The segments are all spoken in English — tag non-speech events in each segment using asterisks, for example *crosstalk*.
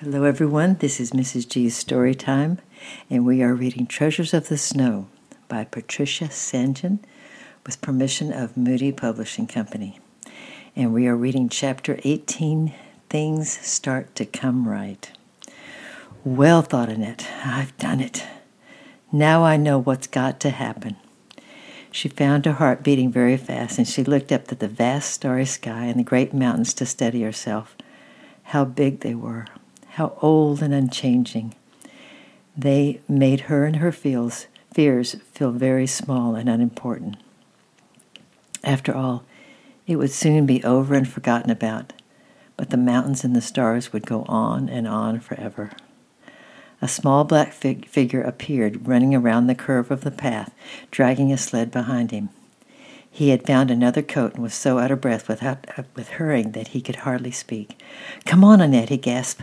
Hello, everyone. This is Mrs. G's Story Time, and we are reading Treasures of the Snow by Patricia. John with permission of Moody Publishing Company. And we are reading Chapter 18 Things Start to Come Right. Well, thought Annette, I've done it. Now I know what's got to happen. She found her heart beating very fast, and she looked up at the vast starry sky and the great mountains to steady herself. How big they were, how old and unchanging. They made her and her feels, fears feel very small and unimportant. After all, it would soon be over and forgotten about, but the mountains and the stars would go on and on forever. A small black fig- figure appeared running around the curve of the path, dragging a sled behind him. He had found another coat and was so out of breath without, uh, with hurrying that he could hardly speak. Come on, Annette, he gasped.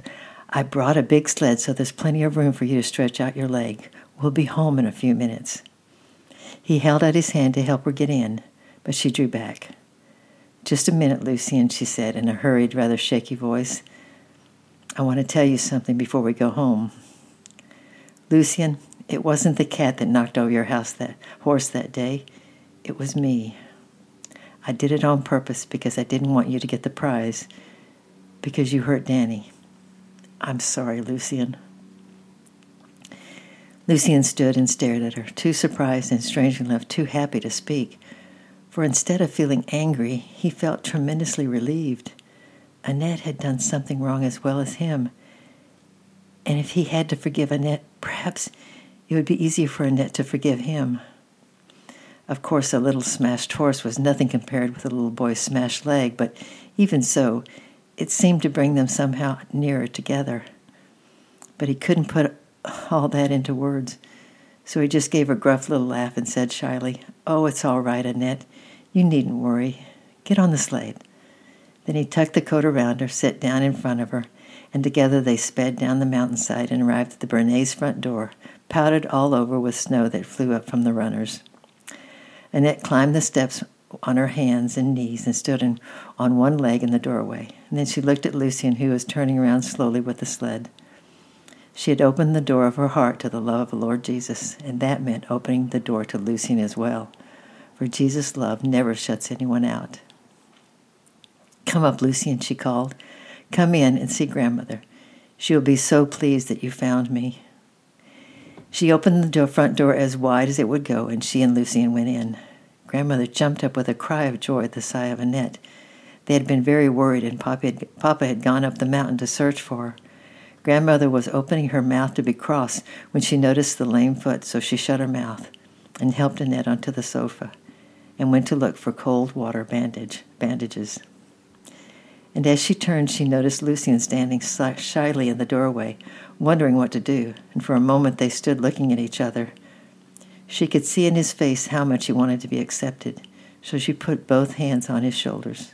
I brought a big sled, so there's plenty of room for you to stretch out your leg. We'll be home in a few minutes. He held out his hand to help her get in, but she drew back. Just a minute, Lucien, she said in a hurried, rather shaky voice. I want to tell you something before we go home. Lucien, it wasn't the cat that knocked over your house that horse that day. It was me. I did it on purpose because I didn't want you to get the prize, because you hurt Danny. I'm sorry, Lucien. Lucien stood and stared at her, too surprised and strangely enough too happy to speak. For instead of feeling angry, he felt tremendously relieved. Annette had done something wrong as well as him. And if he had to forgive Annette, perhaps it would be easier for Annette to forgive him. Of course, a little smashed horse was nothing compared with a little boy's smashed leg, but even so, it seemed to bring them somehow nearer together. But he couldn't put all that into words, so he just gave a gruff little laugh and said shyly, Oh, it's all right, Annette. You needn't worry. Get on the sled. Then he tucked the coat around her, sat down in front of her, and together they sped down the mountainside and arrived at the Bernays' front door, powdered all over with snow that flew up from the runners. Annette climbed the steps on her hands and knees and stood in, on one leg in the doorway. And then she looked at Lucien, who was turning around slowly with the sled. She had opened the door of her heart to the love of the Lord Jesus, and that meant opening the door to Lucien as well, for Jesus' love never shuts anyone out. Come up, Lucien, she called. Come in and see grandmother. She will be so pleased that you found me. She opened the front door as wide as it would go, and she and Lucien went in. Grandmother jumped up with a cry of joy at the sight of Annette. They had been very worried, and Papa had, Papa had gone up the mountain to search for her. Grandmother was opening her mouth to be cross when she noticed the lame foot, so she shut her mouth and helped Annette onto the sofa and went to look for cold water bandage bandages. And as she turned, she noticed Lucien standing shyly in the doorway, wondering what to do, and for a moment they stood looking at each other. She could see in his face how much he wanted to be accepted, so she put both hands on his shoulders.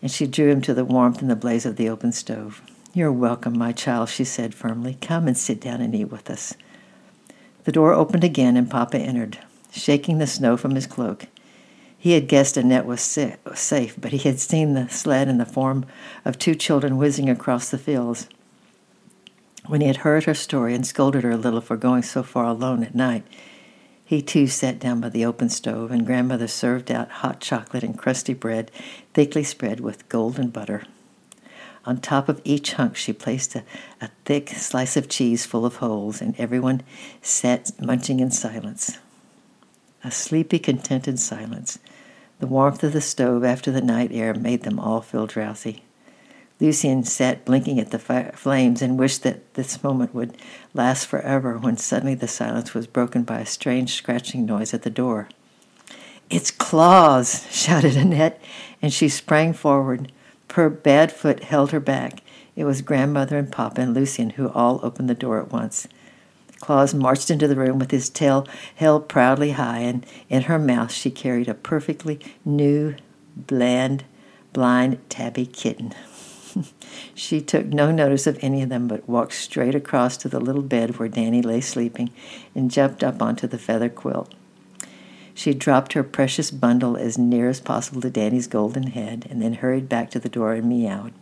And she drew him to the warmth and the blaze of the open stove. You're welcome, my child, she said firmly. Come and sit down and eat with us. The door opened again, and Papa entered, shaking the snow from his cloak. He had guessed Annette was safe, but he had seen the sled in the form of two children whizzing across the fields. When he had heard her story and scolded her a little for going so far alone at night, he too sat down by the open stove, and grandmother served out hot chocolate and crusty bread, thickly spread with golden butter. On top of each hunk, she placed a, a thick slice of cheese full of holes, and everyone sat munching in silence. A sleepy, contented silence. The warmth of the stove after the night air made them all feel drowsy. Lucien sat blinking at the flames and wished that this moment would last forever when suddenly the silence was broken by a strange scratching noise at the door. It's Claus! *laughs* shouted Annette, and she sprang forward. Her bad foot held her back. It was grandmother and papa and Lucien who all opened the door at once. Claus marched into the room with his tail held proudly high, and in her mouth she carried a perfectly new, bland, blind tabby kitten. *laughs* she took no notice of any of them, but walked straight across to the little bed where Danny lay sleeping and jumped up onto the feather quilt. She dropped her precious bundle as near as possible to Danny's golden head and then hurried back to the door and meowed.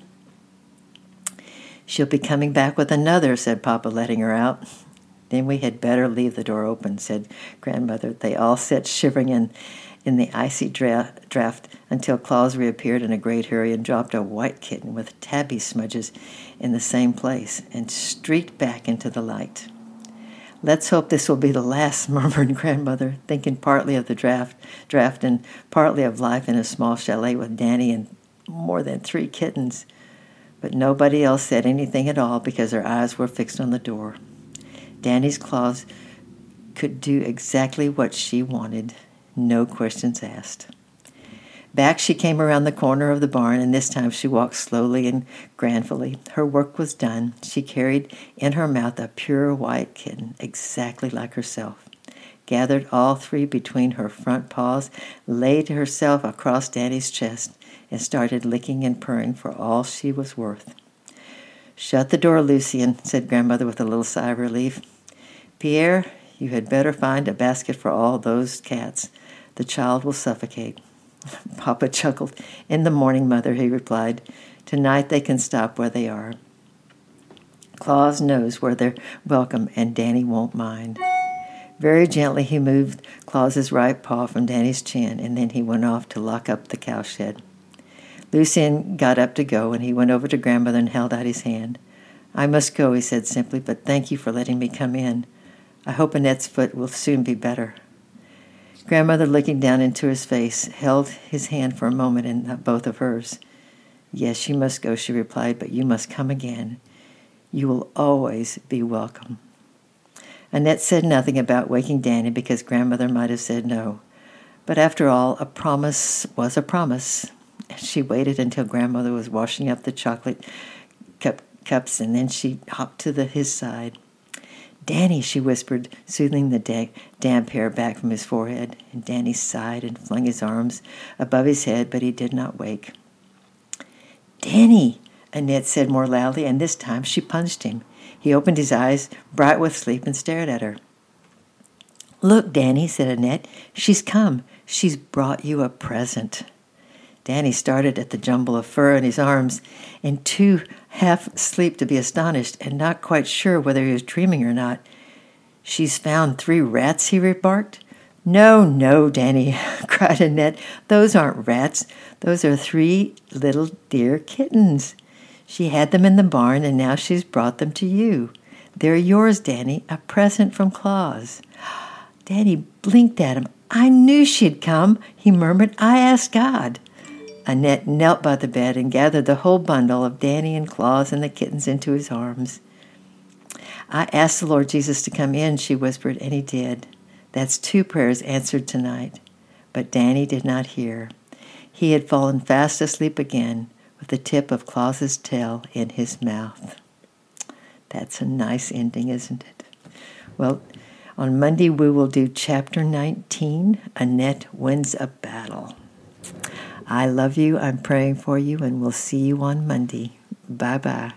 She'll be coming back with another, said Papa, letting her out. Then we had better leave the door open, said Grandmother. They all sat shivering in, in the icy dra- draft until Claus reappeared in a great hurry and dropped a white kitten with tabby smudges in the same place and streaked back into the light. Let's hope this will be the last, *laughs* murmured Grandmother, thinking partly of the draft, draft and partly of life in a small chalet with Danny and more than three kittens. But nobody else said anything at all because their eyes were fixed on the door. Danny's Claus could do exactly what she wanted, no questions asked. Back she came around the corner of the barn, and this time she walked slowly and grandly. Her work was done. She carried in her mouth a pure white kitten, exactly like herself. Gathered all three between her front paws, laid herself across Danny's chest, and started licking and purring for all she was worth. Shut the door, Lucien, said Grandmother with a little sigh of relief. Pierre, you had better find a basket for all those cats. The child will suffocate. *laughs* Papa chuckled. In the morning, Mother, he replied. Tonight they can stop where they are. Claus knows where they're welcome, and Danny won't mind. Very gently he moved Claus's right paw from Danny's chin, and then he went off to lock up the cowshed. Lucien got up to go, and he went over to Grandmother and held out his hand. I must go, he said simply, but thank you for letting me come in. I hope Annette's foot will soon be better. Grandmother, looking down into his face, held his hand for a moment in uh, both of hers. Yes, you must go, she replied, but you must come again. You will always be welcome. Annette said nothing about waking Danny because grandmother might have said no. But after all, a promise was a promise. She waited until grandmother was washing up the chocolate cup, cups, and then she hopped to the, his side. Danny, she whispered, smoothing the da- damp hair back from his forehead. And Danny sighed and flung his arms above his head, but he did not wake. Danny, Annette said more loudly, and this time she punched him. He opened his eyes, bright with sleep, and stared at her. Look, Danny, said Annette. She's come. She's brought you a present. Danny started at the jumble of fur in his arms, and too half asleep to be astonished, and not quite sure whether he was dreaming or not. She's found three rats, he remarked. No, no, Danny, *laughs* cried Annette. Those aren't rats. Those are three little dear kittens. She had them in the barn, and now she's brought them to you. They're yours, Danny, a present from Claus. *gasps* Danny blinked at him. I knew she'd come, he murmured. I asked God. Annette knelt by the bed and gathered the whole bundle of Danny and Claus and the kittens into his arms. I asked the Lord Jesus to come in, she whispered, and he did. That's two prayers answered tonight. But Danny did not hear. He had fallen fast asleep again with the tip of Claus's tail in his mouth. That's a nice ending, isn't it? Well, on Monday we will do chapter 19 Annette Wins a Battle. I love you. I'm praying for you, and we'll see you on Monday. Bye bye.